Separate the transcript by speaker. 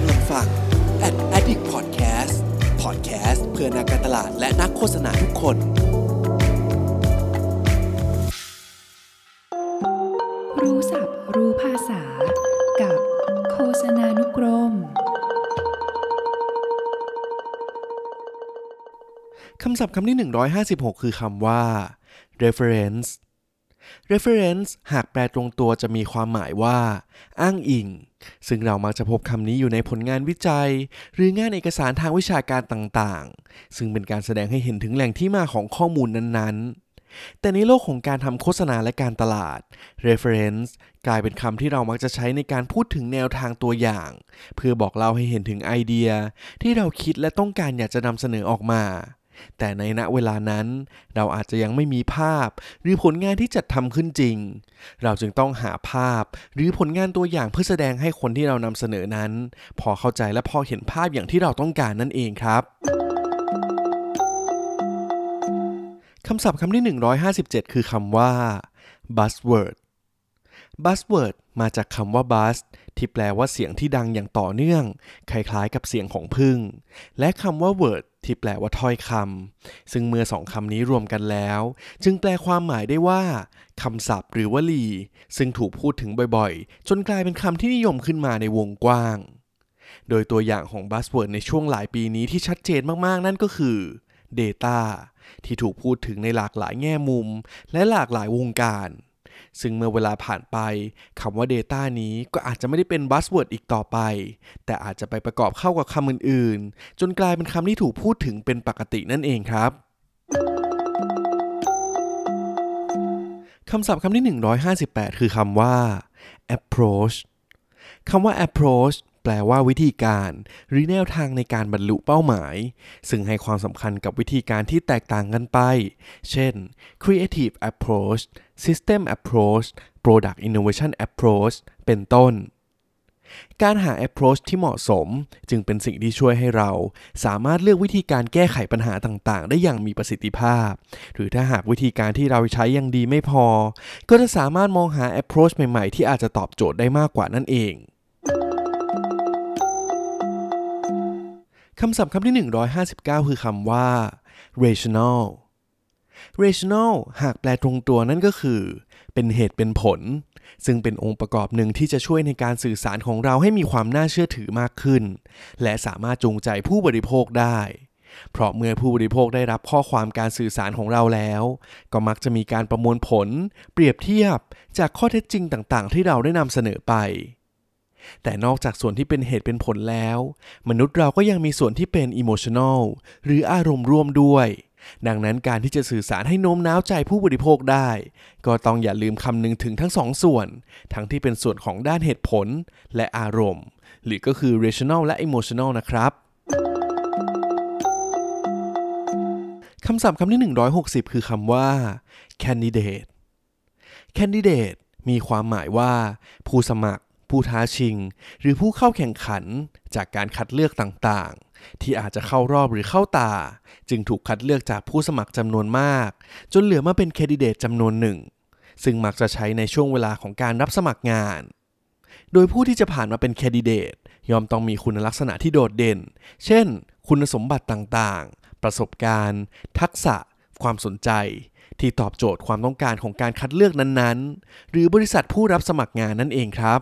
Speaker 1: กำลังฟัง Ad Addict Podcast Podcast เพื่อนักการตลาดและนักโฆษณาทุกคน
Speaker 2: รู้ศัพท์รู้ภาษา กับโฆษณานุกรม
Speaker 3: คำศัพท์คำที่ 156 คือคำว่า reference reference หากแปลตรงตัวจะมีความหมายว่า อ้างอิง ซึ่งเรามักจะพบคำนี้อยู่ในผลงานวิจัย หรืองานเอกสารทางวิชาการต่างๆ ซึ่งเป็นการแสดงให้เห็นถึงแหล่งที่มาของข้อมูลนั้นๆแต่ในโลกของการทำโฆษณาและการตลาด reference กลายเป็นคำที่เรามักจะใช้ในการพูดถึงแนวทางตัวอย่าง เพื่อบอกเล่าให้เห็นถึงไอเดีย ที่เราคิดและต้องการอยากจะนำเสนอออกมา แต่ในณเวลานั้นเราอาจจะยังไม่มีภาพ หรือผลงานที่จัดทำขึ้นจริง เราจึงต้องหาภาพ หรือผลงานตัวอย่างเพื่อแสดงให้คนที่เรานำเสนอนั้น พอเข้าใจและพอเห็นภาพอย่างที่เราต้องการนั่นเองครับคำศัพท์คำที่ 157 คือคำว่า buzzword buzzword มาจากคำว่า buzz ที่แปลว่าเสียงที่ดังอย่างต่อเนื่อง คล้ายๆกับเสียงของพึ่ง และคำว่า word ที่แปลว่าถ้อยคำซึ่งเมื่อสองคำนี้รวมกันแล้ว จึงแปลความหมายได้ว่าคำศัพท์หรือวลี ซึ่งถูกพูดถึงบ่อยๆ จนกลายเป็นคำที่นิยมขึ้นมาในวงกว้าง โดยตัวอย่างของ buzzword ในช่วงหลายปีนี้ที่ชัดเจนมากๆ นั่นก็คือ data ที่ถูกพูดถึงในหลากหลายแง่มุม และหลากหลายวงการ ซึ่งเมื่อเวลาผ่านไปคำว่า Data นี้ก็อาจจะไม่ได้เป็น buzzword อีกต่อไป แต่อาจจะไปประกอบเข้ากับคำอื่นๆ จนกลายเป็นคำที่ถูกพูดถึงเป็นปกตินั่นเองครับคำศัพท์คำที่ 158 คือคำว่า approach คำว่า approach ลว่าวิธีการหรือแนวทางในการบรรลุเป้าหมาย ซึ่งให้ความสำคัญกับวิธีการที่แตกต่างกันไป เช่น creative approach system approach product innovation approach เป็นต้นการหา approach ที่เหมาะสมจึงเป็นสิ่งที่ช่วยให้เรา สามารถเลือกวิธีการแก้ไขปัญหาต่างๆ ได้อย่างมีประสิทธิภาพ หรือถ้าหากวิธีการที่เราใช้ยังดีไม่พอ ก็จะสามารถมองหา approach ใหม่ๆ ที่อาจจะตอบโจทย์ได้มากกว่านั่นเอง คำศัพท์คำที่ 159 คือคำว่า rational rational หากแปลตรงตัวนั่นก็คือ เป็นเหตุเป็นผล ซึ่งเป็นองค์ประกอบหนึ่งที่จะช่วยในการสื่อสารของเราให้มีความน่าเชื่อถือมากขึ้น และสามารถจูงใจผู้บริโภคได้ เพราะเมื่อผู้บริโภคได้รับข้อความการสื่อสารของเราแล้ว ก็มักจะมีการประมวลผล เปรียบเทียบจากข้อเท็จจริงต่างๆ ที่เราได้นำเสนอไป แต่นอกจากส่วนที่เป็นเหตุเป็นผลแล้ว มนุษย์เราก็ยังมีส่วนที่เป็น emotional หรืออารมณ์ร่วมด้วย ดังนั้นการที่จะสื่อสารให้โน้มน้าวใจผู้บริโภคได้ ก็ต้องอย่าลืมคำนึงถึงทั้งสองส่วน ทั้งที่เป็นส่วนของด้านเหตุผลและอารมณ์ หรือก็คือ rational และ emotional นะครับคำศัพท์คำที่ 160 คือคำว่า candidate candidate มีความหมายว่า ผู้สมัคร ผู้ท้าชิง หรือผู้เข้าแข่งขันจากการคัดเลือกต่างๆ ที่อาจจะเข้ารอบหรือเข้าตา จึงถูกคัดเลือกจากผู้สมัครจำนวนมาก จนเหลือมาเป็นแคนดิเดตจำนวนหนึ่ง ซึ่งมักจะใช้ในช่วงเวลาของการรับสมัครงาน โดยผู้ที่จะผ่านมาเป็นแคนดิเดตย่อมต้องมีคุณลักษณะที่โดดเด่น เช่น คุณสมบัติต่างๆ ประสบการณ์ ทักษะ ความสนใจที่ตอบโจทย์ความต้องการของการคัดเลือกนั้นๆ หรือบริษัทผู้รับสมัครงานนั่นเองครับ